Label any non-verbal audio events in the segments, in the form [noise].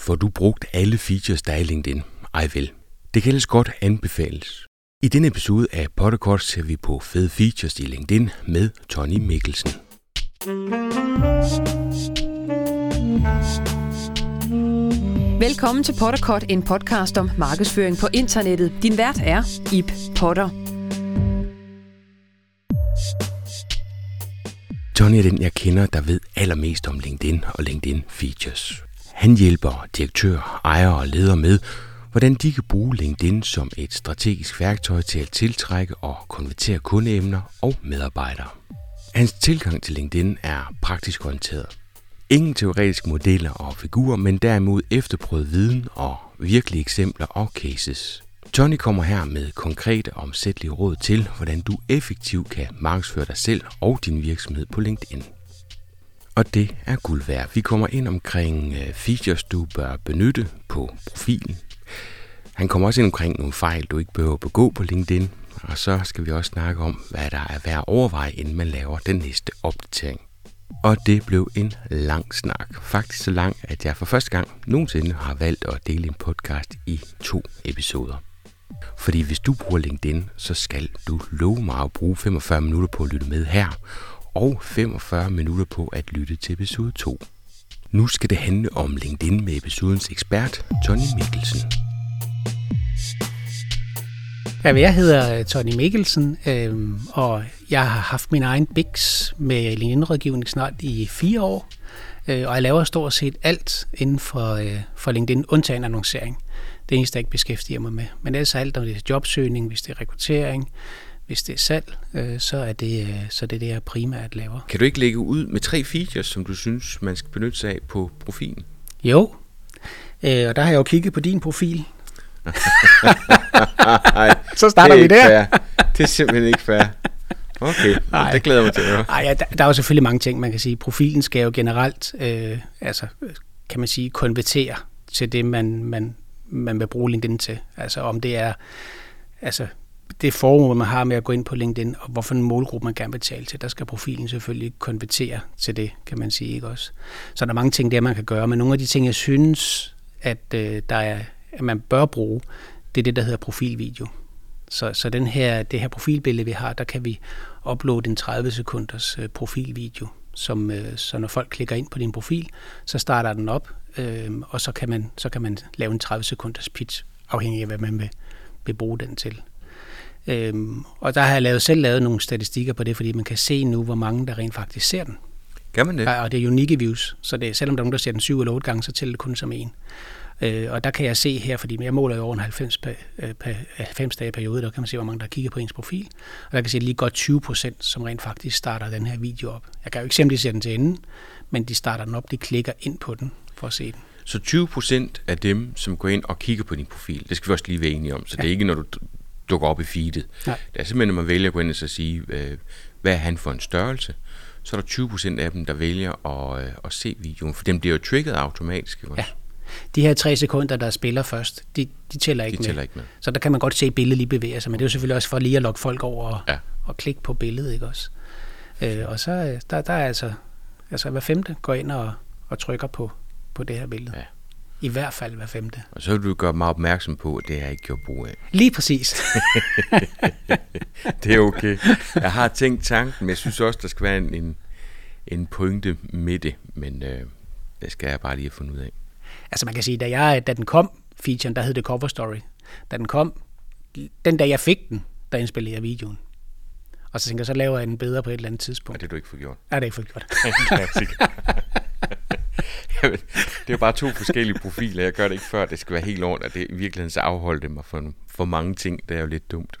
Får du brugt alle features, der er i LinkedIn? Ej vel. Det kan ellers godt anbefales. I denne episode af Potterkort ser vi på fede features i LinkedIn med Tony Mikkelsen. Velkommen til Potterkort, en podcast om markedsføring på internettet. Din vært er Ip Potter. Tony er den, jeg kender, der ved allermest om LinkedIn og LinkedIn Features. Han hjælper direktører, ejere og ledere med, hvordan de kan bruge LinkedIn som et strategisk værktøj til at tiltrække og konvertere kundeemner og medarbejdere. Hans tilgang til LinkedIn er praktisk orienteret. Ingen teoretiske modeller og figurer, men derimod efterprøvet viden og virkelige eksempler og cases. Tony kommer her med konkrete og omsættelige råd til, hvordan du effektivt kan markedsføre dig selv og din virksomhed på LinkedIn. Og det er guld værd. Vi kommer ind omkring øh, features, du bør benytte på profilen. Han kommer også ind omkring nogle fejl, du ikke behøver at begå på LinkedIn. Og så skal vi også snakke om, hvad der er værd at overveje, inden man laver den næste opdatering. Og det blev en lang snak. Faktisk så lang, at jeg for første gang nogensinde har valgt at dele en podcast i to episoder. Fordi hvis du bruger LinkedIn, så skal du love mig at bruge 45 minutter på at lytte med her, og 45 minutter på at lytte til episode 2. Nu skal det handle om LinkedIn med episodens ekspert, Tony Mikkelsen. Jamen, jeg hedder øh, Tony Mikkelsen, øh, og jeg har haft min egen Bix med LinkedIn-rådgivning snart i fire år, øh, og jeg laver stort set alt inden for, øh, for LinkedIn, undtagen annoncering. Det eneste, jeg ikke beskæftiger mig med. Men ellers alt, om det er jobsøgning, hvis det er rekruttering, hvis det er salg, øh, så, er det, øh, så det er det, jeg primært laver. Kan du ikke lægge ud med tre features, som du synes, man skal benytte sig af på profilen? Jo, øh, og der har jeg jo kigget på din profil. [laughs] så starter vi der. Fair. Det er simpelthen ikke fair. Okay, Ej. det glæder mig til at høre. Ej, ja, der, der er jo selvfølgelig mange ting, man kan sige. Profilen skal jo generelt, øh, altså, kan man sige, konvertere til det, man, man, man vil bruge LinkedIn til. Altså om det er altså, det formål, man har med at gå ind på LinkedIn, og hvorfor en målgruppe man gerne vil tale til, der skal profilen selvfølgelig konvertere til det, kan man sige. ikke også. Så der er mange ting der, man kan gøre, men nogle af de ting, jeg synes, at, øh, der er, at man bør bruge, det er det, der hedder profilvideo. Så, så den her, det her profilbillede, vi har, der kan vi uploade en 30 sekunders øh, profilvideo, som, øh, så når folk klikker ind på din profil, så starter den op, øh, og så kan, man, så kan man lave en 30 sekunders pitch, afhængig af, hvad man vil, vil bruge den til. Øhm, og der har jeg lavet, selv lavet nogle statistikker på det, fordi man kan se nu, hvor mange der rent faktisk ser den. Kan man det? Ja, og det er unique views, så det, selvom der er nogen, der ser den syv eller otte gange, så tæller det kun som en. Øh, og der kan jeg se her, fordi jeg måler jo over en 90, pa, pa, 90 dage periode, der kan man se, hvor mange der kigger på ens profil. Og der kan se lige godt 20 procent, som rent faktisk starter den her video op. Jeg kan jo ikke se, om de ser den til enden, men de starter den op, de klikker ind på den for at se den. Så 20 procent af dem, som går ind og kigger på din profil, det skal vi også lige være enige om, så ja. det er ikke, når du dukker op i feedet. Nej. Det er simpelthen, når man vælger at gå ind og så sige, øh, hvad er han for en størrelse, så er der 20 procent af dem, der vælger at, øh, at se videoen, for dem bliver jo trigget automatisk. Ikke? Ja. De her tre sekunder, der spiller først, de, de tæller ikke de tæller med. ikke med. Så der kan man godt se, billedet lige bevæger sig, men det er jo selvfølgelig også for lige at lokke folk over og, ja. og klikke på billedet, ikke også? Øh, og så øh, der, der er altså, altså hver femte går ind og, og trykker på, på det her billede. Ja. I hvert fald hver femte. Og så vil du gøre mig opmærksom på, at det har jeg ikke gjort brug af. Lige præcis. [laughs] det er okay. Jeg har tænkt tanken, men jeg synes også, der skal være en, en, en pointe med det, men øh, det skal jeg bare lige have fundet ud af. Altså man kan sige, da, jeg, da den kom, featuren, der hed det Cover Story. Da den kom, den dag jeg fik den, der installerede jeg videoen. Og så tænker jeg, så laver jeg den bedre på et eller andet tidspunkt. Og det du ikke fået gjort? Ja, det er ikke fået gjort. [laughs] [laughs] det er bare to forskellige profiler. Jeg gør det ikke før, det skal være helt ordentligt. Det i virkeligheden så afholde mig for, for mange ting. Det er jo lidt dumt.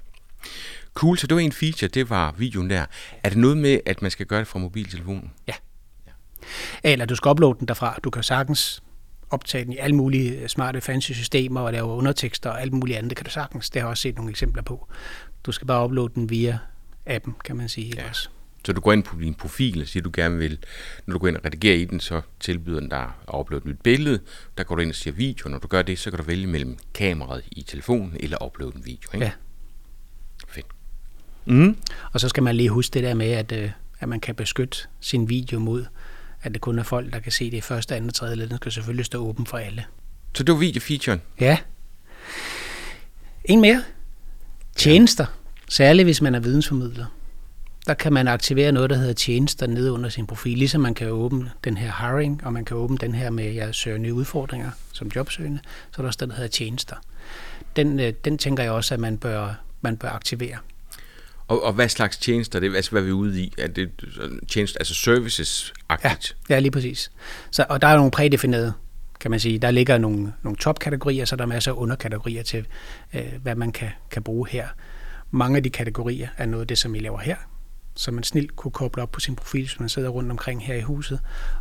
Cool, så det var en feature, det var videoen der. Er det noget med, at man skal gøre det fra mobiltelefonen? Ja. ja. Eller du skal uploade den derfra. Du kan sagtens optage den i alle mulige smarte fancy systemer og lave undertekster og alt muligt andet. Det kan du sagtens. Det har jeg også set nogle eksempler på. Du skal bare uploade den via appen, kan man sige. Ja. Også. Så du går ind på din profil og siger, du gerne vil, når du går ind og redigerer i den, så tilbyder den dig at uploade et nyt billede. Der går du ind og siger video. Når du gør det, så kan du vælge mellem kameraet i telefonen eller uploade en video. Ikke? Ja. Fedt. Mm. Og så skal man lige huske det der med, at, øh, at man kan beskytte sin video mod, at det kun er folk, der kan se det i første, andet, tredje led. Den skal selvfølgelig stå åben for alle. Så det var videofeaturen. Ja. En mere. Tjenester. Særligt hvis man er vidensformidler. Der kan man aktivere noget, der hedder tjenester nede under sin profil, ligesom man kan åbne den her hiring, og man kan åbne den her med, at jeg søger nye udfordringer som jobsøgende, så er der også den, der hedder tjenester. Den, øh, den tænker jeg også, at man bør, man bør aktivere. Og, og hvad slags tjenester, det, altså hvad er vi ude i? Er det tjenester, altså services-agtigt? Ja, ja, lige præcis. Så, og der er nogle prædefinerede, kan man sige. Der ligger nogle, nogle topkategorier, så der er masser af underkategorier til, øh, hvad man kan, kan bruge her. Mange af de kategorier er noget af det, som I laver her, så man snilt kunne koble op på sin profil, hvis man sidder rundt omkring her i huset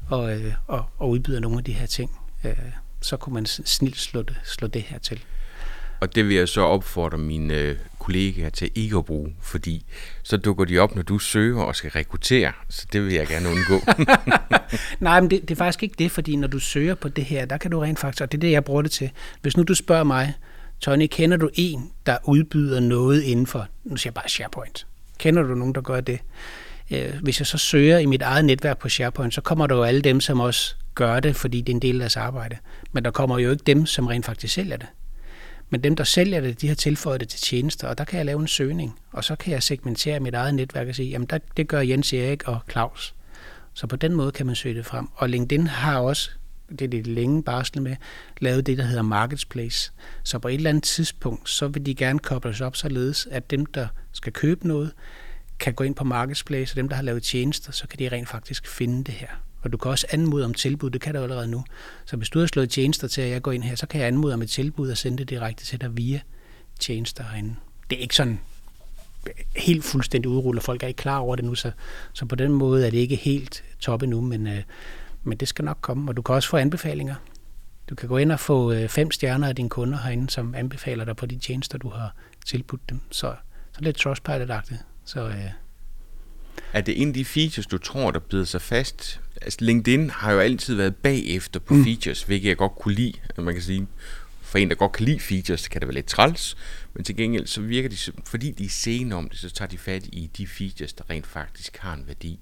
og, øh, og, og udbyder nogle af de her ting. Øh, så kunne man snilt slå det, slå det her til. Og det vil jeg så opfordre mine øh, kollegaer til ikke at bruge, fordi så dukker de op, når du søger og skal rekruttere, så det vil jeg gerne undgå. [laughs] Nej, men det, det er faktisk ikke det, fordi når du søger på det her, der kan du rent faktisk, og det er det, jeg bruger det til. Hvis nu du spørger mig, Tony, kender du en, der udbyder noget inden for, nu siger jeg bare SharePoint. Kender du nogen, der gør det? Øh, hvis jeg så søger i mit eget netværk på SharePoint, så kommer der jo alle dem, som også gør det, fordi det er en del af deres arbejde. Men der kommer jo ikke dem, som rent faktisk sælger det. Men dem, der sælger det, de har tilføjet det til tjenester, og der kan jeg lave en søgning, og så kan jeg segmentere mit eget netværk og sige, jamen der, det gør Jens Erik og Claus. Så på den måde kan man søge det frem. Og LinkedIn har også, det er det længe barsel med, lavet det, der hedder Marketplace. Så på et eller andet tidspunkt, så vil de gerne kobles op således, at dem, der skal købe noget, kan gå ind på Marketplace, og dem, der har lavet tjenester, så kan de rent faktisk finde det her. Og du kan også anmode om tilbud, det kan du allerede nu. Så hvis du har slået tjenester til, at jeg går ind her, så kan jeg anmode om et tilbud og sende det direkte til dig via tjenester herinde. Det er ikke sådan helt fuldstændig udrullet, folk er ikke klar over det nu, så, så på den måde er det ikke helt top endnu, men, øh, men det skal nok komme, og du kan også få anbefalinger. Du kan gå ind og få øh, fem stjerner af dine kunder herinde, som anbefaler dig på de tjenester, du har tilbudt dem. Så, så lidt Trustpilot-agtigt. Så, øh, er det en af de features, du tror, der bider sig fast? Altså LinkedIn har jo altid været bagefter på mm. features, hvilket jeg godt kunne lide. Man kan sige, for en, der godt kan lide features, kan det være lidt træls, men til gengæld, så virker de, fordi de er sene om det, så tager de fat i de features, der rent faktisk har en værdi.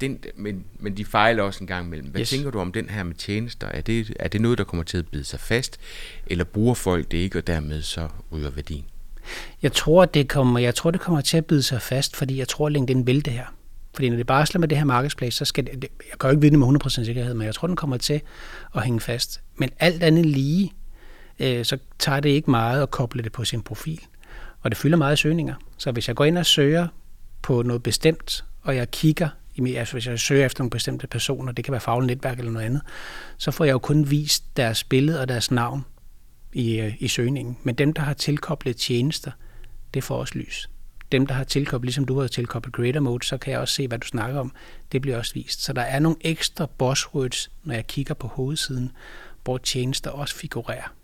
Den, men, men de fejler også en gang imellem. Hvad yes. tænker du om den her med tjenester? Er det, er det noget, der kommer til at bide sig fast, eller bruger folk det ikke, og dermed så ryger værdien? Jeg tror, det kommer, jeg tror, det kommer til at bide sig fast, fordi jeg tror, at LinkedIn vil det her. Fordi når det barsler med det her marketplace, så skal det, jeg kan jo ikke vide det med 100% sikkerhed, men jeg tror, den kommer til at hænge fast. Men alt andet lige, øh, så tager det ikke meget at koble det på sin profil. Og det fylder meget søgninger. Så hvis jeg går ind og søger på noget bestemt, og jeg kigger, altså hvis jeg søger efter nogle bestemte personer, det kan være faglige netværk eller noget andet, så får jeg jo kun vist deres billede og deres navn i, øh, i søgningen. Men dem, der har tilkoblet tjenester, det får også lys. Dem, der har tilkoblet, ligesom du har tilkoblet Creator Mode, så kan jeg også se, hvad du snakker om. Det bliver også vist. Så der er nogle ekstra buzzwords, når jeg kigger på hovedsiden, hvor tjenester også figurerer.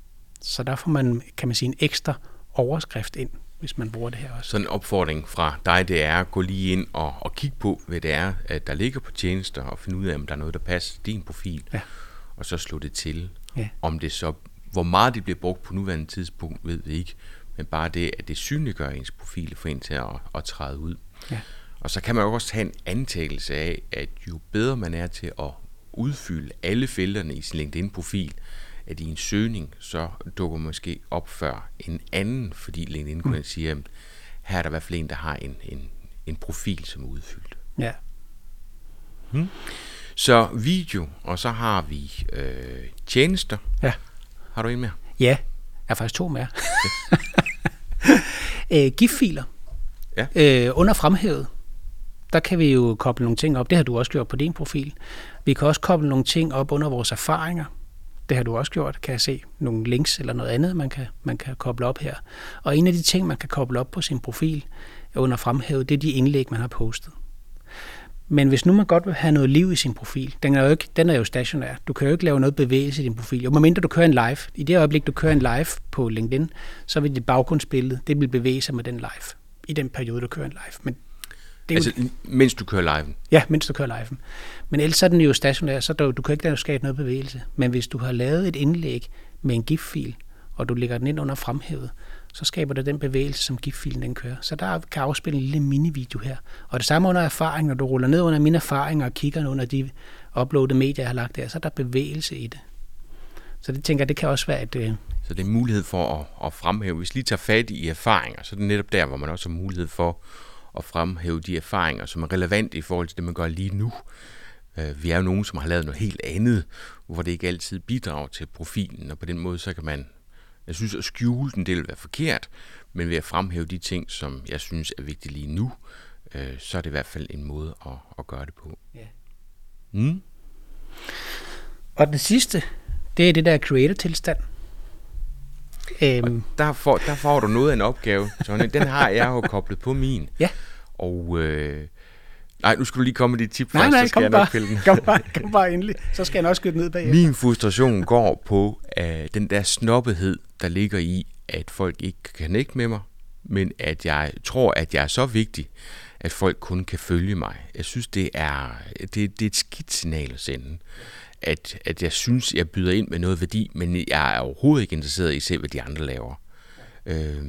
Så der får man, kan man sige, en ekstra overskrift ind, hvis man bruger det her også. Så en opfordring fra dig, det er at gå lige ind og, og kigge på, hvad det er, at der ligger på tjenester, og finde ud af, om der er noget, der passer din profil, ja. og så slå det til. Ja. Om det så hvor meget det bliver brugt på nuværende tidspunkt, ved vi ikke. Men bare det, at det synliggør ens profil for en til at, at træde ud. Ja. Og så kan man jo også have en antagelse af, at jo bedre man er til at udfylde alle felterne i sin LinkedIn-profil, at i en søgning, så dukker måske op før en anden, fordi LinkedIn mm. kunne sige, at her er der i hvert fald en, der har en, en, en profil, som er udfyldt. Ja. Hmm. Så video, og så har vi øh, tjenester. Ja. Har du en mere? Ja, jeg har faktisk to mere. [laughs] øh, GIF-filer. Ja. Øh, under fremhævet, der kan vi jo koble nogle ting op. Det har du også gjort på din profil. Vi kan også koble nogle ting op under vores erfaringer. Det har du også gjort, kan jeg se. Nogle links eller noget andet, man kan, man kan koble op her. Og en af de ting, man kan koble op på sin profil under fremhævet, det er de indlæg, man har postet. Men hvis nu man godt vil have noget liv i sin profil, den er jo, ikke, den er jo stationær. Du kan jo ikke lave noget bevægelse i din profil. Jo, medmindre du kører en live. I det øjeblik, du kører en live på LinkedIn, så vil dit baggrundsbillede, det vil bevæge sig med den live. I den periode, du kører en live. Men det er altså, jo, mens du kører live? Ja, mens du kører live. Men ellers er den jo stationær, så du, du kan ikke skabe noget bevægelse. Men hvis du har lavet et indlæg med en GIF-fil, og du lægger den ind under fremhævet, så skaber det den bevægelse, som GIF-filen den kører. Så der kan afspille en lille mini-video her. Og det samme under erfaring, når du ruller ned under mine erfaringer og kigger under de uploadede medier, jeg har lagt der, så er der bevægelse i det. Så det tænker jeg, det kan også være et... Øh... Så det er mulighed for at, at fremhæve. Hvis lige tager fat i erfaringer, så er det netop der, hvor man også har mulighed for at fremhæve de erfaringer, som er relevante i forhold til det, man gør lige nu. Øh, vi er jo nogen, som har lavet noget helt andet, hvor det ikke altid bidrager til profilen, og på den måde, så kan man, jeg synes, at skjule den, det vil være forkert, men ved at fremhæve de ting, som jeg synes er vigtige lige nu, øh, så er det i hvert fald en måde at, at gøre det på. Ja. Mm. Og den sidste, det er det der creator-tilstand. Øhm. Der, får, der får du noget af en opgave, Tony. Den har jeg jo koblet på min. Ja. Og øh, nej, nu skal du lige komme med dit tip nej, først, nej, så skal jeg nok pille den. [laughs] kom, bare, kom bare endelig, så skal jeg nok skyde ned bagefter. Min frustration går på uh, den der snobbethed, der ligger i, at folk ikke kan connect med mig, men at jeg tror, at jeg er så vigtig, at folk kun kan følge mig. Jeg synes, det er, det, det er et skidt signal at sende. At, at jeg synes, jeg byder ind med noget værdi, men jeg er overhovedet ikke interesseret i at se, hvad de andre laver. Øh,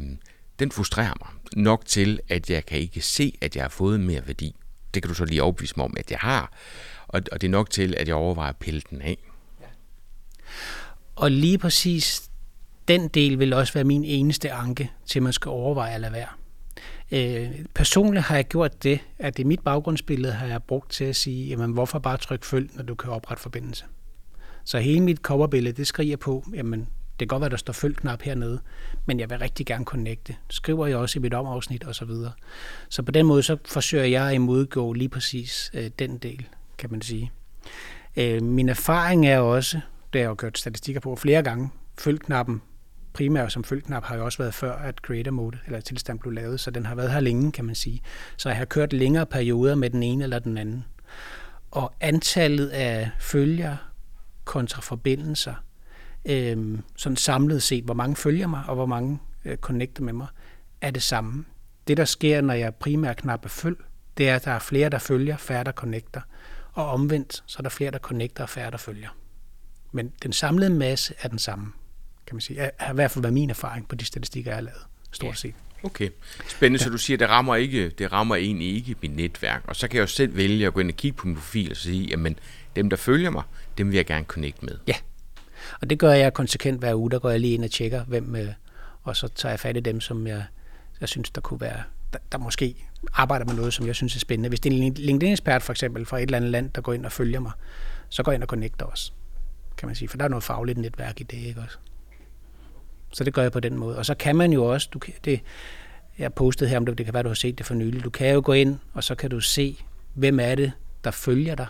den frustrerer mig nok til, at jeg kan ikke se, at jeg har fået mere værdi. Det kan du så lige overbevise mig om, at jeg har. Og, og det er nok til, at jeg overvejer at pille den af. Ja. Og lige præcis den del vil også være min eneste anke til, at man skal overveje at lade være. Øh, personligt har jeg gjort det, at i mit baggrundsbillede har jeg brugt til at sige, jamen hvorfor bare trykke følg, når du kan oprette forbindelse. Så hele mit coverbillede, det skriger på, jamen det kan godt være, der står følg-knap hernede, men jeg vil rigtig gerne connecte. Skriver jeg også i mit omafsnit og så videre. Så på den måde, så forsøger jeg at imodgå lige præcis øh, den del, kan man sige. Øh, min erfaring er også, det har jeg jo gjort statistikker på flere gange, følg-knappen primært som følgknap har jo også været før, at creator mode eller tilstand blev lavet, så den har været her længe, kan man sige. Så jeg har kørt længere perioder med den ene eller den anden. Og antallet af følger kontra forbindelser, øh, sådan samlet set, hvor mange følger mig, og hvor mange øh, connecter med mig, er det samme. Det, der sker, når jeg primært knapper følg, det er, at der er flere, der følger, færre, der connecter. Og omvendt, så er der flere, der connecter, og færre, der følger. Men den samlede masse er den samme kan man sige. har i hvert fald været min erfaring på de statistikker, jeg har lavet, stort set. Okay. Spændende, ja. så du siger, at det rammer, ikke, det rammer egentlig ikke mit netværk. Og så kan jeg jo selv vælge at gå ind og kigge på min profil og sige, jamen dem, der følger mig, dem vil jeg gerne connect med. Ja, og det gør jeg konsekvent hver uge. Der går jeg lige ind og tjekker, hvem, øh, og så tager jeg fat i dem, som jeg, jeg synes, der kunne være, der, der måske arbejder med noget, som jeg synes er spændende. Hvis det er en LinkedIn-ekspert for eksempel fra et eller andet land, der går ind og følger mig, så går jeg ind og connecter også, kan man sige. For der er noget fagligt netværk i det, ikke også? Så det gør jeg på den måde. Og så kan man jo også, du kan, det, jeg postede her om det, det kan være, du har set det for nylig, du kan jo gå ind, og så kan du se, hvem er det, der følger dig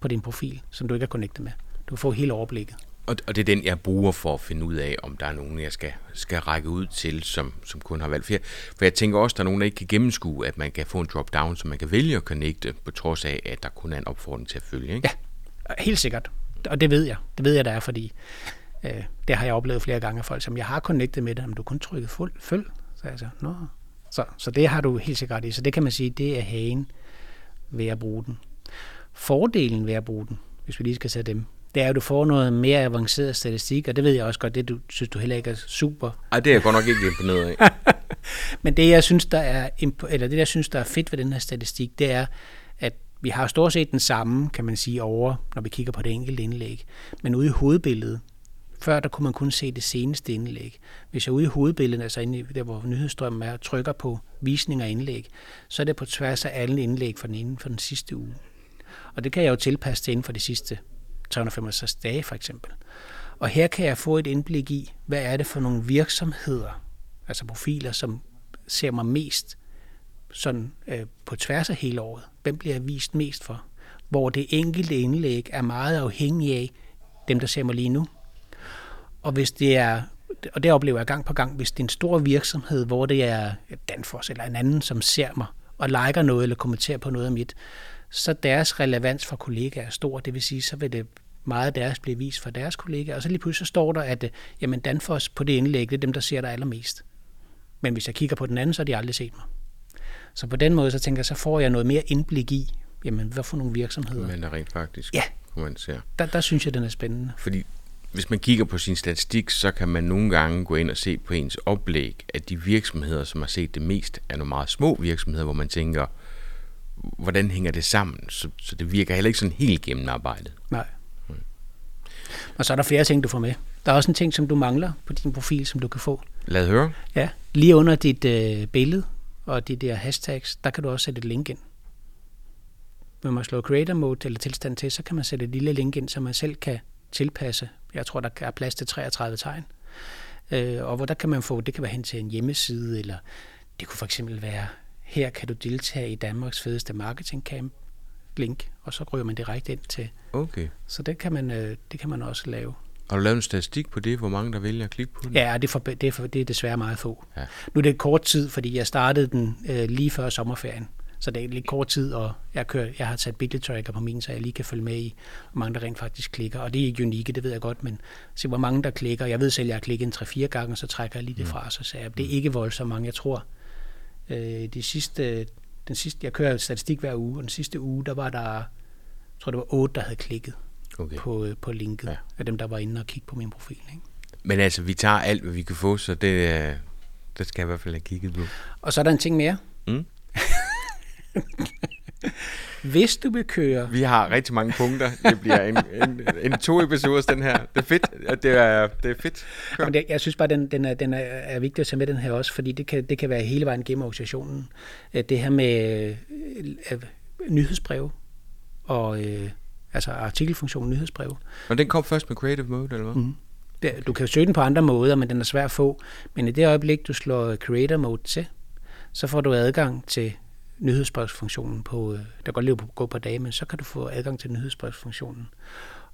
på din profil, som du ikke er connectet med. Du får hele overblikket. Og, og det er den, jeg bruger for at finde ud af, om der er nogen, jeg skal, skal række ud til, som, som kun har valgt. For jeg, for jeg tænker også, at der er nogen, der ikke kan gennemskue, at man kan få en drop-down, så man kan vælge at connecte, på trods af, at der kun er en opfordring til at følge. Ikke? Ja, helt sikkert. Og det ved jeg. Det ved jeg, der er, fordi Øh, det har jeg oplevet flere gange af folk, som jeg har connectet med det, men du kun trykket fuld, følg. Så jeg så, Nå. Så, så det har du helt sikkert i. Så det kan man sige, det er hagen ved at bruge den. Fordelen ved at bruge den, hvis vi lige skal tage dem, det er, at du får noget mere avanceret statistik, og det ved jeg også godt, det du synes du heller ikke er super. Ej, det er jeg godt nok ikke imponeret af. [laughs] Men det jeg synes, der er, eller det jeg synes, der er fedt ved den her statistik, det er, at vi har stort set den samme, kan man sige, over, når vi kigger på det enkelte indlæg. Men ude i hovedbilledet, før der kunne man kun se det seneste indlæg. Hvis jeg er ude i hovedbilledet, altså inde der hvor nyhedsstrømmen er, trykker på visning af indlæg, så er det på tværs af alle indlæg for den inden for den sidste uge. Og det kan jeg jo tilpasse til inden for de sidste 365 dage for eksempel. Og her kan jeg få et indblik i, hvad er det for nogle virksomheder, altså profiler, som ser mig mest sådan øh, på tværs af hele året. Hvem bliver jeg vist mest for? Hvor det enkelte indlæg er meget afhængig af dem, der ser mig lige nu. Og hvis det er, og det oplever jeg gang på gang, hvis det er en stor virksomhed, hvor det er Danfoss eller en anden, som ser mig og liker noget eller kommenterer på noget af mit, så deres relevans for kollegaer er stor. Det vil sige, så vil det meget af deres blive vist for deres kollegaer. Og så lige pludselig står der, at jamen Danfoss på det indlæg, det er dem, der ser dig allermest. Men hvis jeg kigger på den anden, så har de aldrig set mig. Så på den måde, så tænker jeg, så får jeg noget mere indblik i, jamen, hvad for nogle virksomheder. Men rent faktisk, ja. man ser. Der, der synes jeg, den er spændende. Fordi hvis man kigger på sin statistik, så kan man nogle gange gå ind og se på ens oplæg, at de virksomheder, som har set det mest, er nogle meget små virksomheder, hvor man tænker, hvordan hænger det sammen? Så, så det virker heller ikke sådan helt gennemarbejdet. Nej. Mm. Og så er der flere ting, du får med. Der er også en ting, som du mangler på din profil, som du kan få. Lad høre. Ja, lige under dit øh, billede og de der hashtags, der kan du også sætte et link ind. Når man slår creator mode eller tilstand til, så kan man sætte et lille link ind, som man selv kan tilpasse. Jeg tror, der er plads til 33 tegn. Øh, og hvor der kan man få, det kan være hen til en hjemmeside, eller det kunne for eksempel være, her kan du deltage i Danmarks fedeste marketingcamp, link, og så ryger man direkte ind til. Okay. Så det kan man, øh, det kan man også lave. Har du lavet en statistik på det, hvor mange der vælger at klikke på den? Ja, det er, for, det, er for, det er desværre meget få. Ja. Nu er det kort tid, fordi jeg startede den øh, lige før sommerferien. Så det er lidt kort tid, og jeg, kører, jeg har sat tracker på min, så jeg lige kan følge med i, hvor mange der rent faktisk klikker. Og det er ikke unikke, det ved jeg godt, men se hvor mange der klikker. Jeg ved selv, at jeg har klikket en 3-4 gange, så trækker jeg lige det mm. fra, så sagde jeg, det er ikke voldsomt mange. Jeg tror, øh, de sidste, den sidste, jeg kører statistik hver uge, og den sidste uge, der var der, jeg tror det var 8, der havde klikket okay. på, øh, på linket, ja. af dem, der var inde og kigge på min profil. Ikke? Men altså, vi tager alt, hvad vi kan få, så det, øh, det skal jeg i hvert fald have kigget på. Og så er der en ting mere. Mm. Hvis du vil køre... Vi har rigtig mange punkter. Det bliver en, en, en to episoder, den her. Det er fedt. Det er, det er fedt. Men det, jeg synes bare, den, den, er, den er, er vigtig at tage med den her også, fordi det kan, det kan være hele vejen gennem organisationen. Øh, det her med øh, nyhedsbreve og øh, altså artikelfunktionen nyhedsbreve. Og den kom først med Creative Mode, eller hvad? Mm. Du kan søge den på andre måder, men den er svær at få. Men i det øjeblik, du slår Creator Mode til, så får du adgang til nyhedsbrevsfunktionen på, øh, der går lige på, gå på dage, men så kan du få adgang til nyhedsbrevsfunktionen.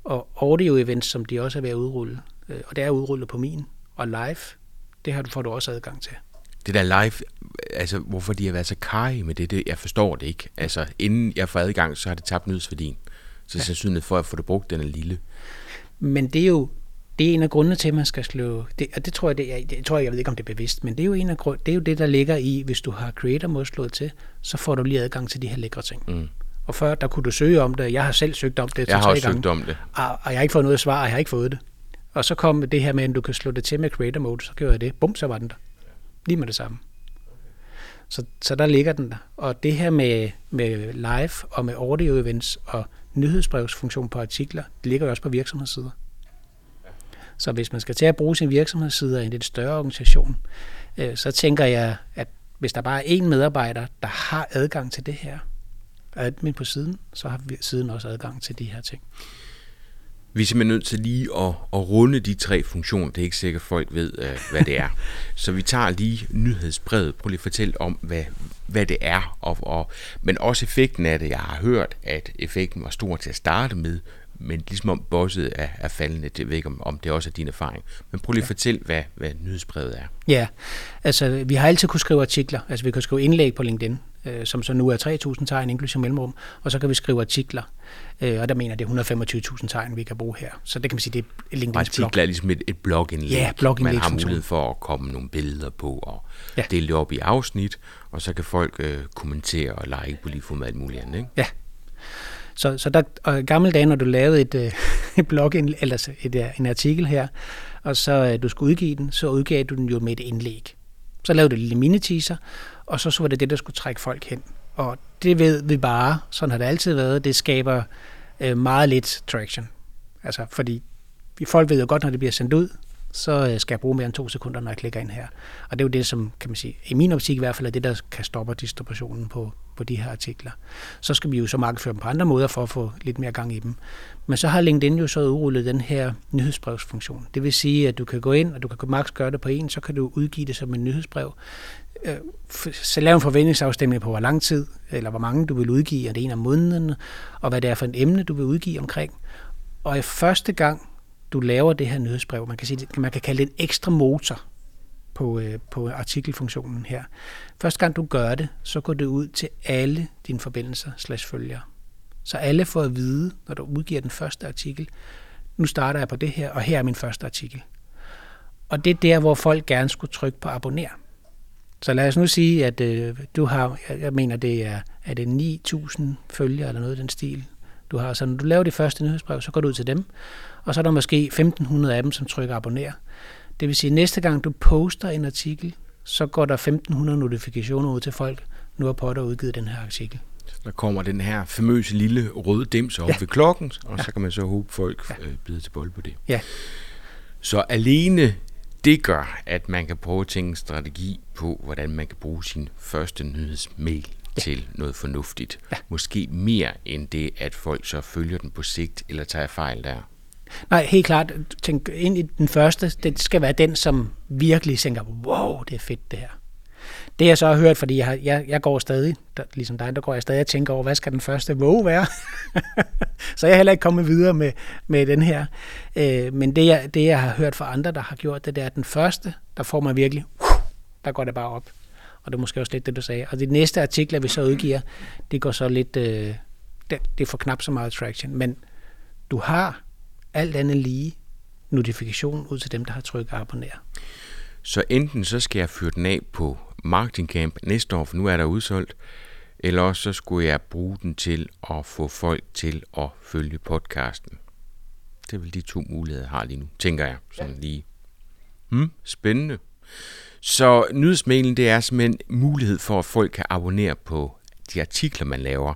Og audio-events, som de også er ved at udrulle, øh, og det er udrullet på min, og live, det har du, får du også adgang til. Det der live, altså hvorfor de har været så kaj med det, det, jeg forstår det ikke. Altså inden jeg får adgang, så har det tabt nyhedsværdien. Så ja. sandsynligheden for at få det brugt, den er lille. Men det er jo det er en af grundene til, at man skal slå... Det, og det tror jeg, det, jeg, det tror jeg, jeg ved ikke, om det er bevidst, men det er jo, en af, det, er jo det, der ligger i, hvis du har Creator Mode slået til, så får du lige adgang til de her lækre ting. Mm. Og før, der kunne du søge om det. Jeg har selv søgt om det Jeg har også gange, søgt om det. Og, og jeg har ikke fået noget svar, og jeg har ikke fået det. Og så kom det her med, at du kan slå det til med Creator Mode, så gjorde jeg det. Bum, så var den der. Lige med det samme. Så, så der ligger den der. Og det her med, med live og med audio events og nyhedsbrevsfunktion på artikler, det ligger jo også på virksomhedssider. Så hvis man skal til at bruge sin virksomhedsside i en lidt større organisation, øh, så tænker jeg, at hvis der bare er én medarbejder, der har adgang til det her, admin på siden, så har siden også adgang til de her ting. Vi er simpelthen nødt til lige at, at runde de tre funktioner. Det er ikke sikkert, at folk ved, øh, hvad det er. [laughs] Så vi tager lige nyhedsbrevet. Prøv lige at fortælle om, hvad, hvad det er, og, og, men også effekten af det. Jeg har hørt, at effekten var stor til at starte med, men ligesom om bosset er, er faldende, det ved ikke, om, om det også er din erfaring. Men prøv lige at ja. fortælle, hvad, hvad nyhedsbrevet er. Ja, altså vi har altid kunne skrive artikler, altså vi kan skrive indlæg på LinkedIn, øh, som så nu er 3.000 tegn, inklusive mellemrum, og så kan vi skrive artikler, øh, og der mener det er 125.000 tegn, vi kan bruge her. Så det kan man sige, det er LinkedIn's blog. Artikler er ligesom et, et blogindlæg. Ja, blogindlæg. Man har mulighed for at komme nogle billeder på og ja. dele det op i afsnit, og så kan folk øh, kommentere og like på lige fod med alt muligt andet, ikke? Ja, så, så der, og gamle dage, når du lavede et, øh, [laughs] et blog, eller et, øh, en artikel her, og så øh, du skulle udgive den, så udgav du den jo med et indlæg. Så lavede du en lille mini-teaser, og så, så var det det, der skulle trække folk hen. Og det ved vi bare, sådan har det altid været, det skaber øh, meget lidt traction. Altså, fordi folk ved jo godt, når det bliver sendt ud, så øh, skal jeg bruge mere end to sekunder, når jeg klikker ind her. Og det er jo det, som kan man sige, i min optik i hvert fald, er det, der kan stoppe distributionen på, på de her artikler. Så skal vi jo så markedsføre dem på andre måder for at få lidt mere gang i dem. Men så har LinkedIn jo så udrullet den her nyhedsbrevsfunktion. Det vil sige, at du kan gå ind, og du kan maks gøre det på en, så kan du udgive det som en nyhedsbrev. Øh, så lave en forventningsafstemning på, hvor lang tid, eller hvor mange du vil udgive, og det en af månederne, og hvad det er for en emne, du vil udgive omkring. Og i første gang, du laver det her nyhedsbrev, man kan, sige, man kan kalde det en ekstra motor på, øh, på artikelfunktionen her. Første gang du gør det, så går det ud til alle dine forbindelser slash følgere. Så alle får at vide, når du udgiver den første artikel, nu starter jeg på det her, og her er min første artikel. Og det er der, hvor folk gerne skulle trykke på abonner. Så lad os nu sige, at øh, du har, jeg mener det er, er det 9.000 følgere eller noget i den stil, du har. Så når du laver det første nyhedsbrev, så går du ud til dem, og så er der måske 1.500 af dem, som trykker abonner. Det vil sige, at næste gang du poster en artikel, så går der 1.500 notifikationer ud til folk, nu har Potter udgivet den her artikel. Der kommer den her famøse lille røde dims op ja. ved klokken, og ja. så kan man så håbe, folk ja. øh, bider til bold på det. Ja. Så alene det gør, at man kan prøve at tænke en strategi på, hvordan man kan bruge sin første nyhedsmail ja. til noget fornuftigt. Ja. Måske mere end det, at folk så følger den på sigt eller tager fejl der. Nej, helt klart. Tænk ind i den første. Det skal være den, som virkelig tænker, wow, det er fedt det her. Det jeg så har hørt, fordi jeg, jeg, jeg går stadig, der, ligesom dig, der går jeg stadig og tænker over, hvad skal den første wow være? [laughs] så jeg er heller ikke kommet videre med, med den her. Øh, men det jeg, det, jeg har hørt fra andre, der har gjort det, det er den første, der får man virkelig, uh, der går det bare op. Og det er måske også lidt det, du sagde. Og de næste artikler, vi så udgiver, det går så lidt, øh, det, det får knap så meget traction. Men du har alt andet lige notifikation ud til dem, der har trykket abonner. Så enten så skal jeg fyre den af på Marketing Camp næste år, for nu er der udsolgt, eller også så skulle jeg bruge den til at få folk til at følge podcasten. Det er vel de to muligheder, jeg har lige nu, tænker jeg. Sådan lige. Hmm, spændende. Så nyhedsmailen, det er simpelthen mulighed for, at folk kan abonnere på de artikler, man laver,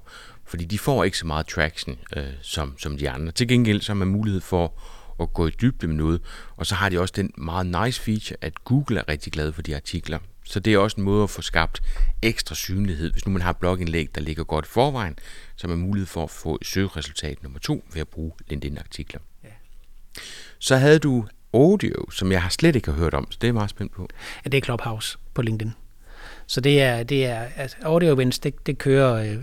fordi de får ikke så meget traction øh, som, som de andre. Til gengæld så har man mulighed for at gå i dybde med noget, og så har de også den meget nice feature, at Google er rigtig glad for de artikler. Så det er også en måde at få skabt ekstra synlighed. Hvis nu man har blogindlæg, der ligger godt forvejen, så har man mulighed for at få søgeresultat nummer to ved at bruge LinkedIn-artikler. Ja. Så havde du audio, som jeg har slet ikke har hørt om, så det er jeg meget spændt på. Ja, det er Clubhouse på LinkedIn. Så det er, det er altså audio events, det, det kører øh,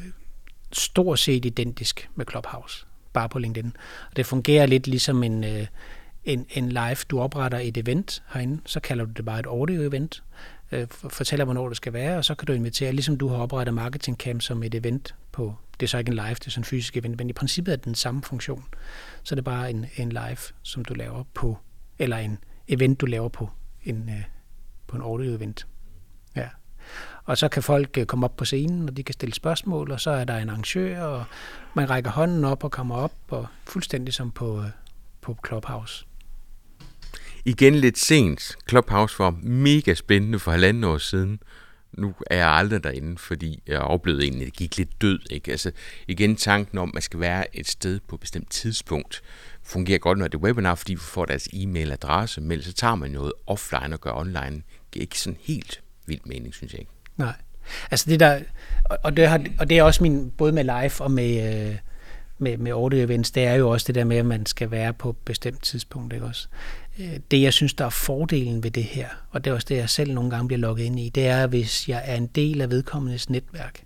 stort set identisk med Clubhouse, bare på LinkedIn. Og det fungerer lidt ligesom en, øh, en, en live, du opretter et event herinde, så kalder du det bare et audio event, øh, fortæller, hvornår det skal være, og så kan du invitere, ligesom du har oprettet Marketing Camp som et event på, det er så ikke en live, det er sådan en fysisk event, men i princippet er det den samme funktion. Så det er bare en, en live, som du laver på, eller en event, du laver på en, øh, på en audio event. Og så kan folk øh, komme op på scenen, og de kan stille spørgsmål, og så er der en arrangør, og man rækker hånden op og kommer op, og fuldstændig som på, øh, på Clubhouse. Igen lidt sent. Clubhouse var mega spændende for halvanden år siden. Nu er jeg aldrig derinde, fordi jeg oplevede egentlig, at det gik lidt død. Ikke? Altså, igen tanken om, at man skal være et sted på et bestemt tidspunkt, fungerer godt, når det er webinar, fordi vi får deres e-mailadresse, men så tager man noget offline og gør online. Det er ikke sådan helt vild mening, synes jeg ikke. Nej. Altså det der, og det, har, og det er også min, både med live og med, øh, med, med audio events, det er jo også det der med, at man skal være på et bestemt tidspunkt, ikke også? Øh, det, jeg synes, der er fordelen ved det her, og det er også det, jeg selv nogle gange bliver logget ind i, det er, hvis jeg er en del af vedkommendes netværk,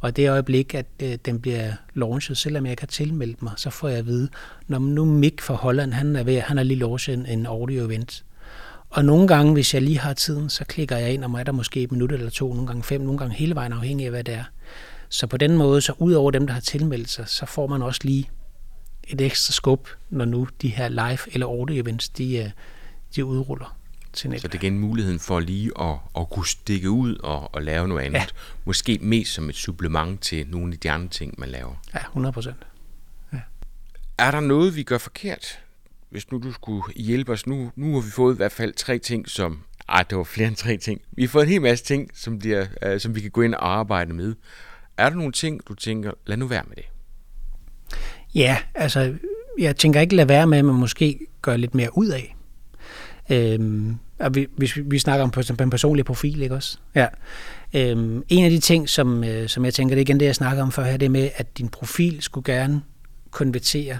og det øjeblik, at øh, den bliver launchet, selvom jeg ikke har tilmeldt mig, så får jeg at vide, når nu Mick fra Holland, han er, ved, han har lige launchet en, en audio-event. Og nogle gange, hvis jeg lige har tiden, så klikker jeg ind, og er der måske et minut eller to, nogle gange fem, nogle gange hele vejen afhængig af, hvad det er. Så på den måde, så ud over dem, der har tilmeldt sig, så får man også lige et ekstra skub, når nu de her live eller audio events, de, øh, de udruller til nettet. Så det giver en muligheden for lige at, at kunne stikke ud og, og lave noget andet. Ja. Måske mest som et supplement til nogle af de andre ting, man laver. Ja, 100 procent. Ja. Er der noget, vi gør forkert? Hvis nu du skulle hjælpe os, nu, nu har vi fået i hvert fald tre ting, som... Ej, det var flere end tre ting. Vi har fået en hel masse ting, som, bliver, øh, som vi kan gå ind og arbejde med. Er der nogle ting, du tænker, lad nu være med det? Ja, altså, jeg tænker ikke lade være med, at man måske gør lidt mere ud af. Øhm, og vi, hvis vi, vi snakker om en personlig profil, ikke også? Ja. Øhm, en af de ting, som, øh, som jeg tænker, det er igen det, jeg snakker om før her, det er med, at din profil skulle gerne konvertere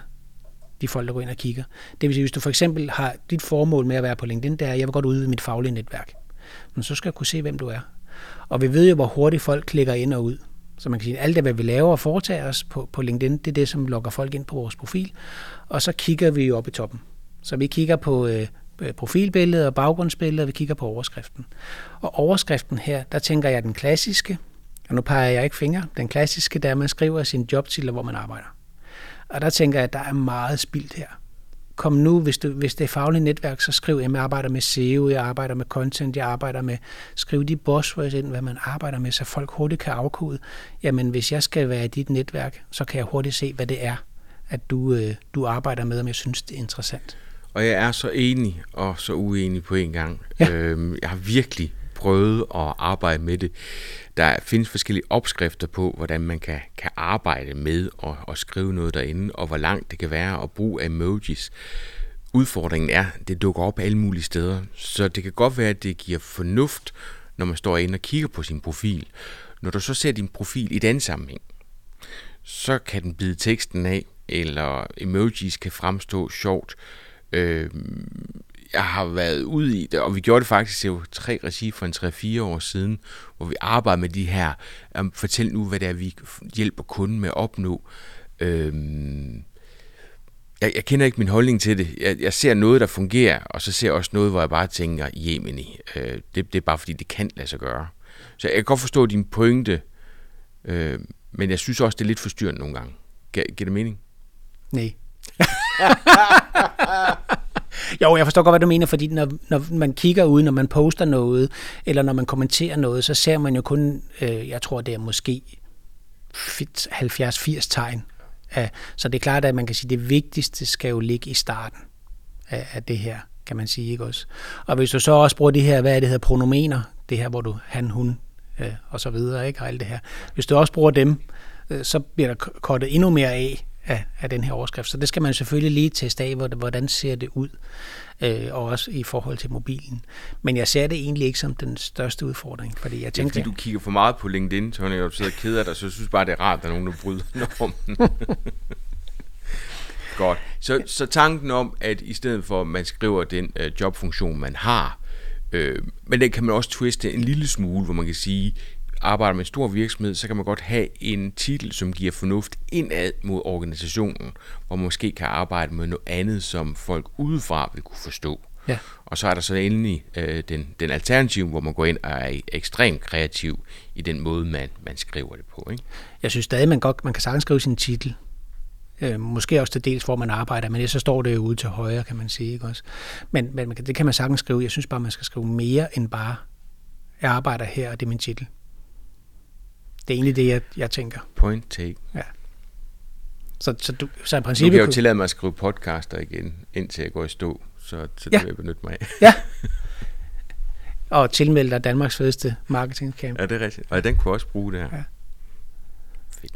de folk, der går ind og kigger. Det vil sige, hvis du for eksempel har dit formål med at være på LinkedIn, det er, at jeg vil godt udvide mit faglige netværk. Men så skal jeg kunne se, hvem du er. Og vi ved jo, hvor hurtigt folk klikker ind og ud. Så man kan sige, at alt det, hvad vi laver og foretager os på, på LinkedIn, det er det, som lokker folk ind på vores profil. Og så kigger vi jo op i toppen. Så vi kigger på øh, profilbilledet og baggrundsbilledet, og vi kigger på overskriften. Og overskriften her, der tænker jeg den klassiske, og nu peger jeg ikke fingre, den klassiske, der man skriver sin jobtitel, hvor man arbejder. Og der tænker jeg, at der er meget spildt her kom nu, hvis, du, hvis det er fagligt netværk, så skriv, at jeg arbejder med SEO, jeg arbejder med content, jeg arbejder med, skriv de buzzwords ind, hvad man arbejder med, så folk hurtigt kan afkode, jamen hvis jeg skal være i dit netværk, så kan jeg hurtigt se, hvad det er, at du, øh, du arbejder med, om jeg synes, det er interessant. Og jeg er så enig og så uenig på en gang. Ja. Øhm, jeg har virkelig prøvet at arbejde med det. Der findes forskellige opskrifter på, hvordan man kan, kan arbejde med at, at skrive noget derinde, og hvor langt det kan være at bruge emojis. udfordringen er, at det dukker op alle mulige steder. Så det kan godt være, at det giver fornuft, når man står inde og kigger på sin profil. Når du så ser din profil i den sammenhæng, så kan den bide teksten af, eller emojis kan fremstå sjovt. Øh, jeg har været ude i det, og vi gjorde det faktisk i tre regi for en 3-4 år siden, hvor vi arbejdede med de her, um, fortæl nu, hvad det er, vi hjælper kunden med at opnå. Øh, jeg, jeg kender ikke min holdning til det. Jeg, jeg ser noget, der fungerer, og så ser jeg også noget, hvor jeg bare tænker, Jemini, øh, det, det er bare fordi, det kan lade sig gøre. Så jeg kan godt forstå din pointe, øh, men jeg synes også, det er lidt forstyrrende nogle gange. Giver det mening? Nej. [laughs] jo, jeg forstår godt, hvad du mener, fordi når, når man kigger ud, når man poster noget, eller når man kommenterer noget, så ser man jo kun, øh, jeg tror, det er måske 70-80 tegn. Ja, så det er klart, at man kan sige, at det vigtigste skal jo ligge i starten af, af det her, kan man sige, ikke også? Og hvis du så også bruger det her, hvad er det hedder, pronomener, det her, hvor du han, hun, øh, og så videre, ikke, og alt det her. Hvis du også bruger dem, øh, så bliver der kortet endnu mere af, af, af den her overskrift. Så det skal man selvfølgelig lige teste af, hvordan ser det ud, øh, og også i forhold til mobilen. Men jeg ser det egentlig ikke som den største udfordring, fordi jeg tænker... Det er fordi, du kigger for meget på LinkedIn, Tony, og du sidder og keder dig, så jeg synes bare, det er rart, at der er nogen, der bryder normen. [laughs] Godt. Så, så tanken om, at i stedet for, at man skriver den øh, jobfunktion, man har, øh, men den kan man også twiste en lille smule, hvor man kan sige, arbejder med en stor virksomhed, så kan man godt have en titel, som giver fornuft indad mod organisationen, hvor man måske kan arbejde med noget andet, som folk udefra vil kunne forstå. Ja. Og så er der så endelig øh, den, den alternativ, hvor man går ind og er ekstremt kreativ i den måde, man, man skriver det på. Ikke? Jeg synes stadig, man godt man kan sagtens skrive sin titel. Øh, måske også til dels, hvor man arbejder, men så står det jo ude til højre, kan man sige. Ikke også? Men, men det kan man sagtens skrive. Jeg synes bare, man skal skrive mere end bare, jeg arbejder her, og det er min titel. Det er egentlig det, jeg, jeg tænker. Point take. Ja. Så, så, du, så i princippet... Nu kan jeg jo tillade mig at skrive podcaster igen, indtil jeg går i stå, så, så ja. det vil jeg benytte mig af. ja. [laughs] Og tilmelde dig Danmarks fedeste marketingcamp. Ja, det er rigtigt. Og den kunne også bruge det her. Ja. Fedt.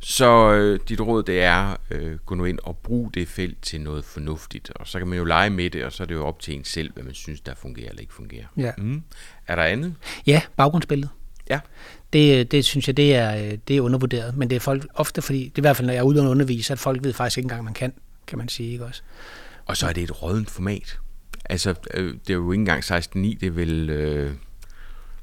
Så øh, dit råd det er, øh, gå nu ind og brug det felt til noget fornuftigt. Og så kan man jo lege med det, og så er det jo op til en selv, hvad man synes, der fungerer eller ikke fungerer. Ja. Mm. Er der andet? Ja, baggrundsbilledet. Ja. Det, det synes jeg, det er, det er undervurderet. Men det er folk ofte, fordi det er i hvert fald, når jeg er ude og undervise, at folk ved faktisk ikke engang, man kan, kan man sige. Ikke også? Og så er det et rådent format. Altså, øh, det er jo ikke engang 16.9, det er vel... Øh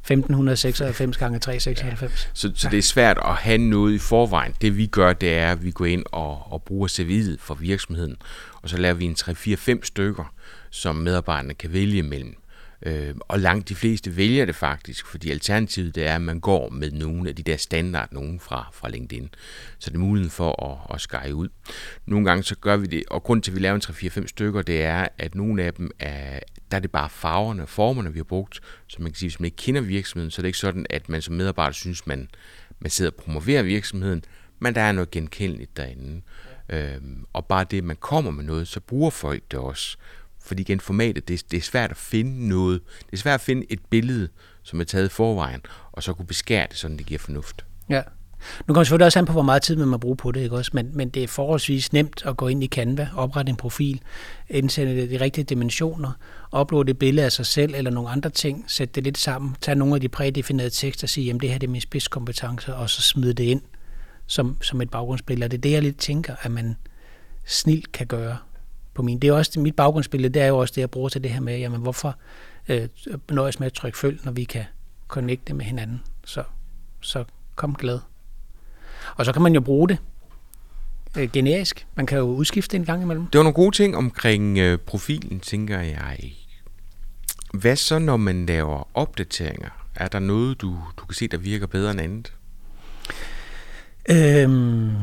1596 gange 396. Ja. Så, så det er svært at have noget i forvejen. Det vi gør, det er, at vi går ind og, og bruger serviet for virksomheden, og så laver vi en 3-4-5 stykker, som medarbejderne kan vælge mellem. Øh, og langt de fleste vælger det faktisk, fordi alternativet det er, at man går med nogle af de der standard, nogen fra, fra LinkedIn. Så det er muligheden for at, at skære ud. Nogle gange så gør vi det, og grund til, at vi laver en 3-4-5 stykker, det er, at nogle af dem er, der er det bare farverne og formerne, vi har brugt. Så man kan sige, hvis man ikke kender virksomheden, så er det ikke sådan, at man som medarbejder synes, man, man sidder og promoverer virksomheden, men der er noget genkendeligt derinde. Øhm, og bare det, at man kommer med noget, så bruger folk det også. Fordi igen, formatet, det, det er svært at finde noget. Det er svært at finde et billede, som er taget i forvejen, og så kunne beskære det, sådan det giver fornuft. Ja. Nu kommer selvfølgelig også an på, hvor meget tid man må bruge på det, ikke også? Men, men det er forholdsvis nemt at gå ind i Canva, oprette en profil, indsætte de rigtige dimensioner, uploade et billede af sig selv eller nogle andre ting, sætte det lidt sammen, tage nogle af de prædefinerede tekster og sige, jamen det her det er min spidskompetence, og så smide det ind som, som et baggrundsbillede. Og det er det, jeg lidt tænker, at man snilt kan gøre på min. Det er også mit baggrundsbillede, det er jo også det, jeg bruger til det her med, jamen hvorfor øh, nøjes med at trykke følg, når vi kan connecte med hinanden. Så, så kom glad. Og så kan man jo bruge det øh, generisk. Man kan jo udskifte en gang imellem. Det var nogle gode ting omkring øh, profilen, tænker jeg. Hvad så, når man laver opdateringer? Er der noget, du, du kan se, der virker bedre end andet? Øhm,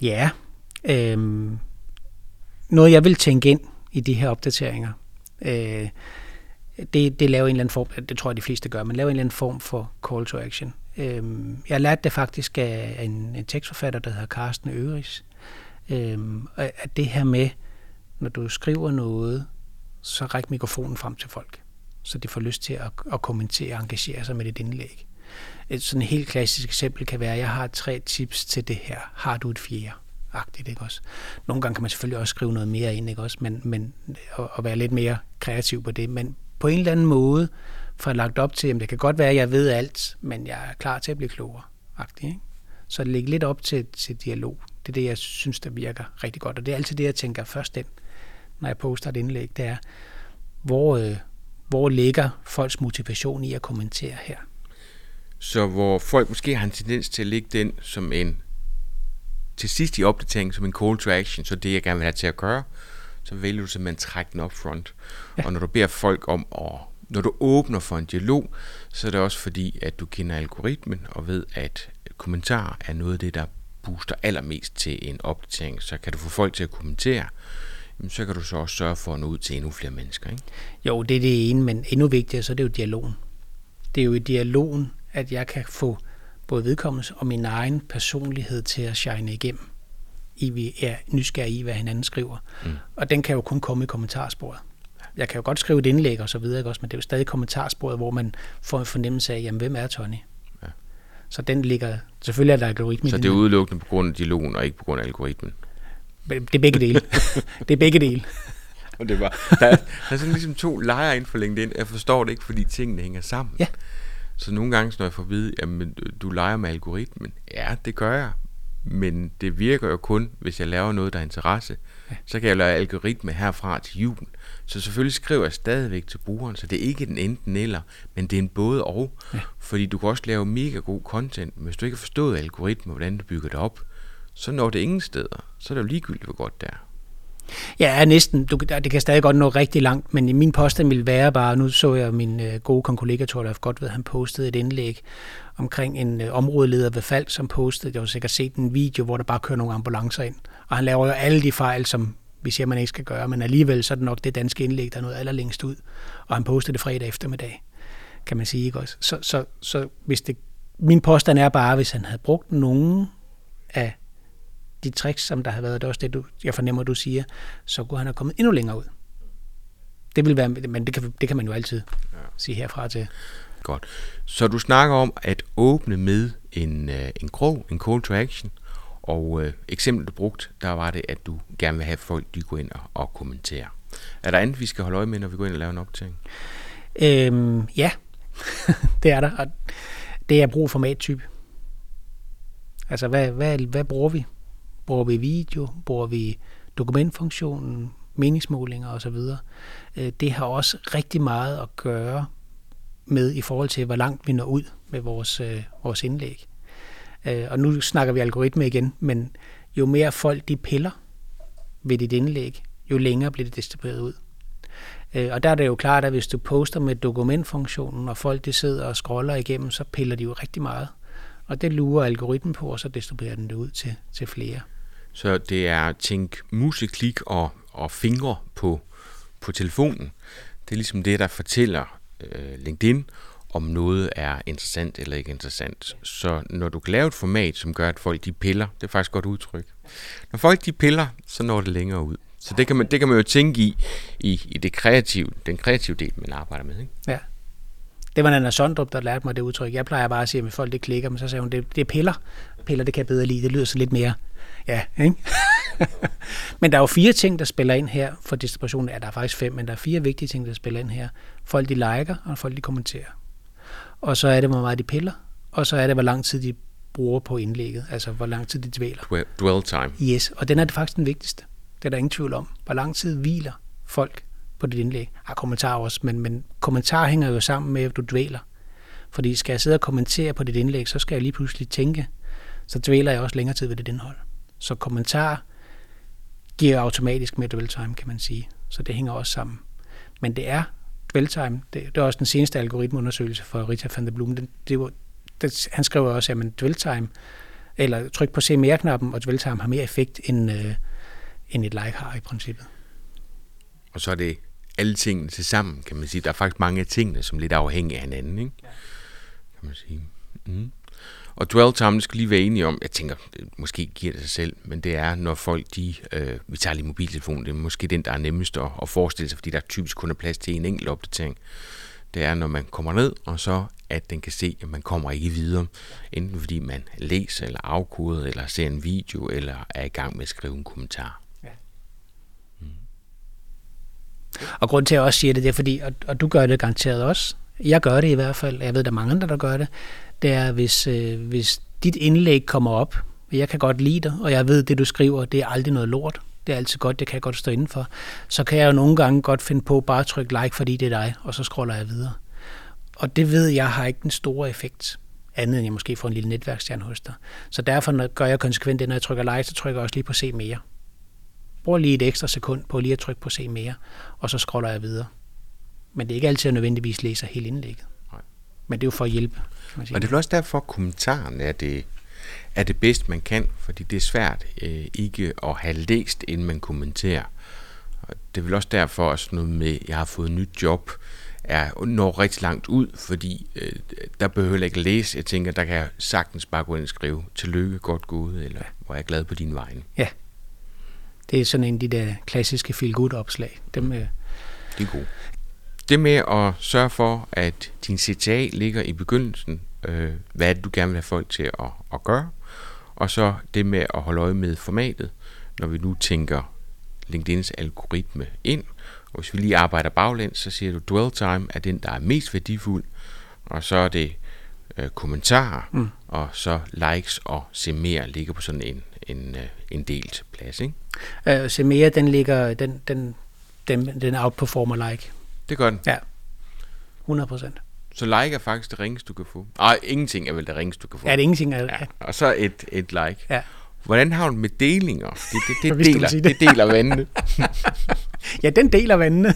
ja. Øhm, noget, jeg vil tænke ind i de her opdateringer, øh, det, det laver en eller anden form, det tror jeg de fleste gør, men laver en eller anden form for call to action. Øh, jeg lærte det faktisk af en, en tekstforfatter, der hedder Carsten Øris. Øh, at det her med, når du skriver noget, så ræk mikrofonen frem til folk, så de får lyst til at, at kommentere og engagere sig med dit indlæg. Et sådan helt klassisk eksempel kan være, at jeg har tre tips til det her. Har du et fjerde? Agtigt, ikke også? Nogle gange kan man selvfølgelig også skrive noget mere ind, ikke også? Men, men og, og være lidt mere kreativ på det. Men på en eller anden måde får lagt op til, at det kan godt være, at jeg ved alt, men jeg er klar til at blive klogere, agtigt, ikke? Så det ligger lidt op til, til dialog. Det er det, jeg synes, der virker rigtig godt. Og det er altid det, jeg tænker først ind, når jeg poster et indlæg, det er, hvor, øh, hvor ligger folks motivation i at kommentere her? Så hvor folk måske har en tendens til at lægge den som en til sidst i opdateringen som en call to action, så det jeg gerne vil have til at gøre, så vælger du simpelthen at trække den op front. Ja. Og når du beder folk om at når du åbner for en dialog, så er det også fordi, at du kender algoritmen og ved, at kommentar er noget af det, der booster allermest til en opdatering. Så kan du få folk til at kommentere, så kan du så også sørge for at nå ud til endnu flere mennesker. Ikke? Jo, det er det ene, men endnu vigtigere, så er det jo dialogen. Det er jo i dialogen, at jeg kan få både vedkommelse og min egen personlighed til at shine igennem, i vi er nysgerrige i, hvad hinanden skriver. Mm. Og den kan jo kun komme i kommentarsporet. Jeg kan jo godt skrive et indlæg og så videre, ikke også, men det er jo stadig kommentarsporet, hvor man får en fornemmelse af, jamen, hvem er Tony? Ja. Så den ligger, selvfølgelig er der algoritmen. Så det er udelukkende på grund af dialogen, og ikke på grund af algoritmen? Det er begge dele. [laughs] det er begge dele. og det var, der, er, der er sådan ligesom to lejre inden for LinkedIn. Jeg forstår det ikke, fordi tingene hænger sammen. Ja. Så nogle gange, når jeg får at vide, at du leger med algoritmen, ja, det gør jeg. Men det virker jo kun, hvis jeg laver noget, der er interesse. Ja. Så kan jeg lave algoritme herfra til jul. Så selvfølgelig skriver jeg stadigvæk til brugeren, så det er ikke den enten eller, men det er en både og. Ja. Fordi du kan også lave mega god content, men hvis du ikke har forstået algoritmen, hvordan du bygger det op, så når det ingen steder. Så er det jo ligegyldigt, hvor godt det er. Ja, næsten. Du, det kan stadig godt nå rigtig langt, men min påstand vil være bare, nu så jeg min øh, gode kollega Torleif godt ved, han postede et indlæg omkring en øh, områdeleder ved Fald, som postede, jeg har sikkert set en video, hvor der bare kører nogle ambulancer ind. Og han laver jo alle de fejl, som vi siger, man ikke skal gøre, men alligevel så er det nok det danske indlæg, der er noget allerlængst ud. Og han postede det fredag eftermiddag, kan man sige. Ikke også? Så, så, så hvis det, min påstand er bare, hvis han havde brugt nogen af de tricks, som der har været, det er også det, du, jeg fornemmer, du siger, så kunne han have kommet endnu længere ud. Det vil være, men det kan, det kan man jo altid ja. sige herfra til. Godt. Så du snakker om at åbne med en, øh, en grov, en call to action, og øh, eksemplet du brugt, der var det, at du gerne vil have folk, de går ind og, og kommenterer. Er der andet, vi skal holde øje med, når vi går ind og laver en opdatering? Øhm, ja, [laughs] det er der. Og det er brug formattype. Altså, hvad, hvad, hvad bruger vi? Bruger vi video? Bruger vi dokumentfunktionen? Meningsmålinger osv.? Øh, det har også rigtig meget at gøre med i forhold til, hvor langt vi når ud med vores, øh, vores indlæg. Øh, og nu snakker vi algoritme igen, men jo mere folk de piller ved dit indlæg, jo længere bliver det distribueret ud. Og der er det jo klart, at hvis du poster med dokumentfunktionen, og folk de sidder og scroller igennem, så piller de jo rigtig meget. Og det lurer algoritmen på, og så distribuerer den det ud til, til flere. Så det er tænk museklik og, og fingre på, på telefonen. Det er ligesom det, der fortæller øh, LinkedIn, om noget er interessant eller ikke interessant. Så når du kan lave et format, som gør, at folk de piller, det er faktisk et godt udtryk. Når folk de piller, så når det længere ud. Så det kan man, det kan man jo tænke i, i, i det kreative, den kreative del, man arbejder med. Ikke? Ja. Det var Nana Sondrup, der lærte mig det udtryk. Jeg plejer bare at sige, at folk det klikker, men så sagde hun, det, det er piller. Piller, det kan jeg bedre lide. Det lyder så lidt mere, ja, ikke? [laughs] men der er jo fire ting, der spiller ind her for distributionen. Ja, der er faktisk fem, men der er fire vigtige ting, der spiller ind her. Folk de liker, og folk de kommenterer. Og så er det, hvor meget de piller, og så er det, hvor lang tid de bruger på indlægget, altså hvor lang tid de dvæler. Dwell time. Yes, og den er det faktisk den vigtigste. Det er der ingen tvivl om. Hvor lang tid hviler folk på dit indlæg? Ja, kommentar også, men, men kommentar hænger jo sammen med, at du dvæler. Fordi skal jeg sidde og kommentere på dit indlæg, så skal jeg lige pludselig tænke, så dvæler jeg også længere tid ved dit indhold. Så kommentar giver automatisk mere dwell time, kan man sige. Så det hænger også sammen. Men det er dwell time. Det, det er også den seneste algoritmeundersøgelse for Rita van der Blum. Det, det var, det, han skrev også, at dwell time, eller tryk på se mere-knappen, og dwell time har mere effekt, end, øh, end et like har i princippet. Og så er det alle tingene til sammen, kan man sige. Der er faktisk mange af tingene, som er lidt afhængige af hinanden, ikke? Ja. kan man sige. Mm. Og dwell time, det skal lige være enige om, jeg tænker, det måske giver det sig selv, men det er, når folk, de, øh, vi tager lige mobiltelefonen, det er måske den, der er nemmest at, at forestille sig, fordi der typisk kun er plads til en enkelt opdatering. det er, når man kommer ned, og så at den kan se, at man kommer ikke videre, enten fordi man læser eller afkoder, eller ser en video, eller er i gang med at skrive en kommentar. Ja. Mm. Og grund til, at jeg også siger det, det er fordi, og, og du gør det garanteret også, jeg gør det i hvert fald, jeg ved, der er mange andre, der gør det, det er, hvis, øh, hvis dit indlæg kommer op, jeg kan godt lide dig, og jeg ved, det du skriver, det er aldrig noget lort, det er altid godt, det kan jeg godt stå indenfor, så kan jeg jo nogle gange godt finde på bare at trykke like, fordi det er dig, og så scroller jeg videre. Og det ved jeg har ikke den store effekt, andet end jeg måske får en lille netværksstjerne hos dig. Så derfor gør jeg konsekvent det, når jeg trykker like, så trykker jeg også lige på se mere. Brug lige et ekstra sekund på lige at trykke på se mere, og så scroller jeg videre. Men det er ikke altid, at jeg nødvendigvis læser hele indlægget. Men det er jo for at hjælpe. Og det er også derfor, at kommentaren er det, er det bedste, man kan, fordi det er svært øh, ikke at have læst, inden man kommenterer. Og det er vel også derfor, at sådan noget med, jeg har fået et nyt job, er, når rigtig langt ud, fordi øh, der behøver jeg ikke læse. Jeg tænker, der kan jeg sagtens bare gå ind og skrive, tillykke, godt gået, eller hvor jeg er glad på din vegne. Ja, det er sådan en af de der klassiske feel good opslag. Dem, øh... Det er gode. Det med at sørge for, at din CTA ligger i begyndelsen, øh, hvad det, du gerne vil have folk til at, at gøre, og så det med at holde øje med formatet, når vi nu tænker LinkedIn's algoritme ind, og hvis vi lige arbejder baglæns, så siger du, dwell time er den, der er mest værdifuld, og så er det øh, kommentarer, mm. og så likes og se mere ligger på sådan en, en, øh, en delt plads. Ikke? Øh, se mere, den ligger, den, den, den, den outperformer like. Det gør den? Ja, 100 procent. Så like er faktisk det ringeste, du kan få? Nej, ingenting er vel det ringeste, du kan få? Ja, det er ingenting. Er, ja. Og så et, et like. Ja. Hvordan har du med delinger? Det, det, det, [laughs] deler, det. det deler vandene. [laughs] ja, den deler vandene.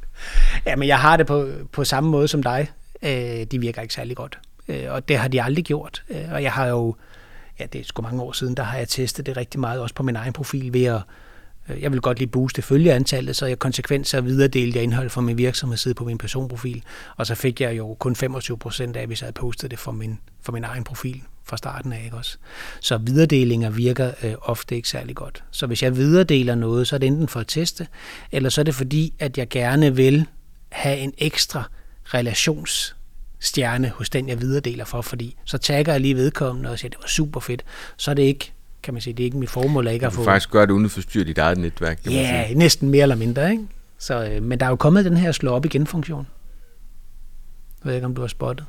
[laughs] ja, men jeg har det på, på samme måde som dig. Øh, de virker ikke særlig godt. Øh, og det har de aldrig gjort. Øh, og jeg har jo, ja, det er sgu mange år siden, der har jeg testet det rigtig meget, også på min egen profil, ved at Øh, jeg vil godt lige booste følgeantallet, så jeg konsekvent så videredelte jeg indhold fra min virksomhedsside på min personprofil, og så fik jeg jo kun 25 procent af, hvis jeg havde postet det fra min, fra min egen profil fra starten af. Ikke også? Så videredelinger virker øh, ofte ikke særlig godt. Så hvis jeg videredeler noget, så er det enten for at teste, eller så er det fordi, at jeg gerne vil have en ekstra relations stjerne hos den, jeg videredeler for, fordi så tagger jeg lige vedkommende og siger, at det var super fedt. Så er det ikke kan man sige, det er ikke mit formål at ikke at få... Du faktisk gøre det uden at forstyrre dit eget netværk. Det ja, sige. næsten mere eller mindre. Ikke? Så, øh, men der er jo kommet den her slå op igen funktion. Jeg ved ikke, om du har spottet.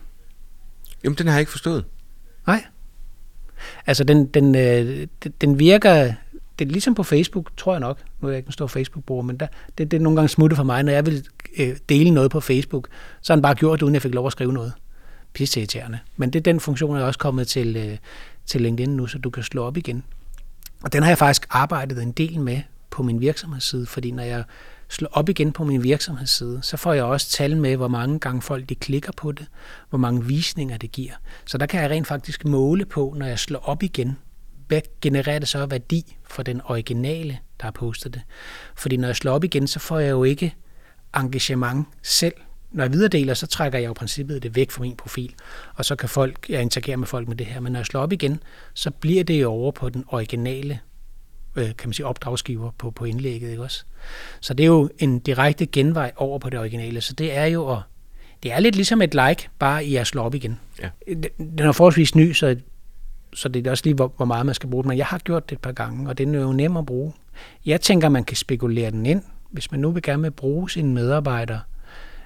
Jamen, den har jeg ikke forstået. Nej. Altså, den, den, øh, den virker... Det er ligesom på Facebook, tror jeg nok. Nu er jeg ikke en stor Facebook-bruger, men der, det, det er nogle gange smuttet for mig, når jeg vil øh, dele noget på Facebook. Så har den bare gjort det, uden jeg fik lov at skrive noget. Pisse Men det er den funktion, er også kommet til, øh, til LinkedIn nu, så du kan slå op igen. Og den har jeg faktisk arbejdet en del med på min virksomhedsside, fordi når jeg slår op igen på min virksomhedsside, så får jeg også tal med, hvor mange gange folk de klikker på det, hvor mange visninger det giver. Så der kan jeg rent faktisk måle på, når jeg slår op igen, hvad genererer det så værdi for den originale, der har postet det. Fordi når jeg slår op igen, så får jeg jo ikke engagement selv når jeg videredeler, så trækker jeg jo i princippet det væk fra min profil, og så kan folk, jeg interagerer med folk med det her, men når jeg slår op igen, så bliver det jo over på den originale øh, kan man sige, opdragsgiver på, på indlægget, ikke også? Så det er jo en direkte genvej over på det originale, så det er jo at, det er lidt ligesom et like, bare i at slå op igen. Ja. Den er forholdsvis ny, så, så det er også lige, hvor, hvor meget man skal bruge den, men jeg har gjort det et par gange, og den er jo nem at bruge. Jeg tænker, man kan spekulere den ind, hvis man nu vil gerne vil bruge sine medarbejdere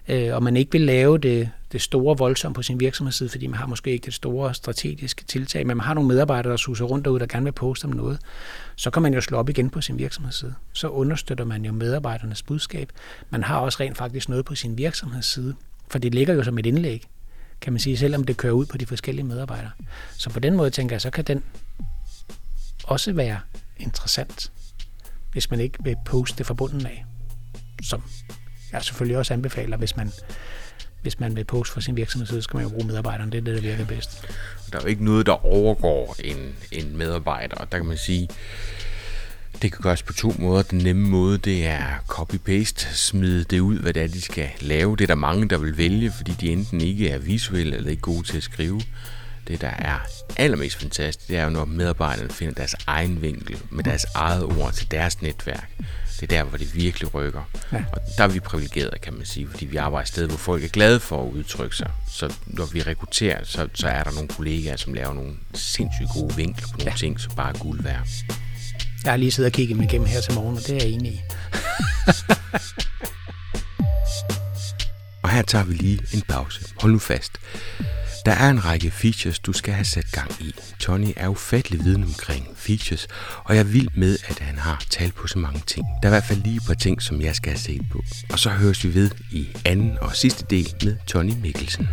øh, og man ikke vil lave det, det store voldsomt på sin virksomhedsside, fordi man har måske ikke det store strategiske tiltag, men man har nogle medarbejdere, der suser rundt derude, der gerne vil poste om noget, så kan man jo slå op igen på sin virksomhedsside. Så understøtter man jo medarbejdernes budskab. Man har også rent faktisk noget på sin virksomhedsside, for det ligger jo som et indlæg, kan man sige, selvom det kører ud på de forskellige medarbejdere. Så på den måde tænker jeg, så kan den også være interessant, hvis man ikke vil poste det fra bunden af, som jeg selvfølgelig også anbefaler, hvis man, hvis man vil poste for sin virksomhed, så skal man jo bruge medarbejderne. Det er det, der virker bedst. Der er jo ikke noget, der overgår en, en medarbejder. Der kan man sige, det kan gøres på to måder. Den nemme måde, det er copy-paste, smide det ud, hvad det er, de skal lave. Det er der mange, der vil vælge, fordi de enten ikke er visuelle eller ikke gode til at skrive. Det, der er allermest fantastisk, det er jo, når medarbejderne finder deres egen vinkel med deres eget ord til deres netværk. Det er der, hvor det virkelig rykker. Ja. Og der er vi privilegerede, kan man sige, fordi vi arbejder et sted, hvor folk er glade for at udtrykke sig. Så når vi rekrutterer, så, så er der nogle kollegaer, som laver nogle sindssygt gode vinkler på nogle ja. ting, som bare er guld værd. Jeg har lige siddet og kigget dem igennem her til morgen, og det er jeg enig i. [laughs] Og her tager vi lige en pause. Hold nu fast. Der er en række features, du skal have sat gang i. Tony er ufattelig viden omkring features, og jeg er vild med, at han har tal på så mange ting. Der er i hvert fald lige et par ting, som jeg skal have set på. Og så høres vi ved i anden og sidste del med Tony Mikkelsen.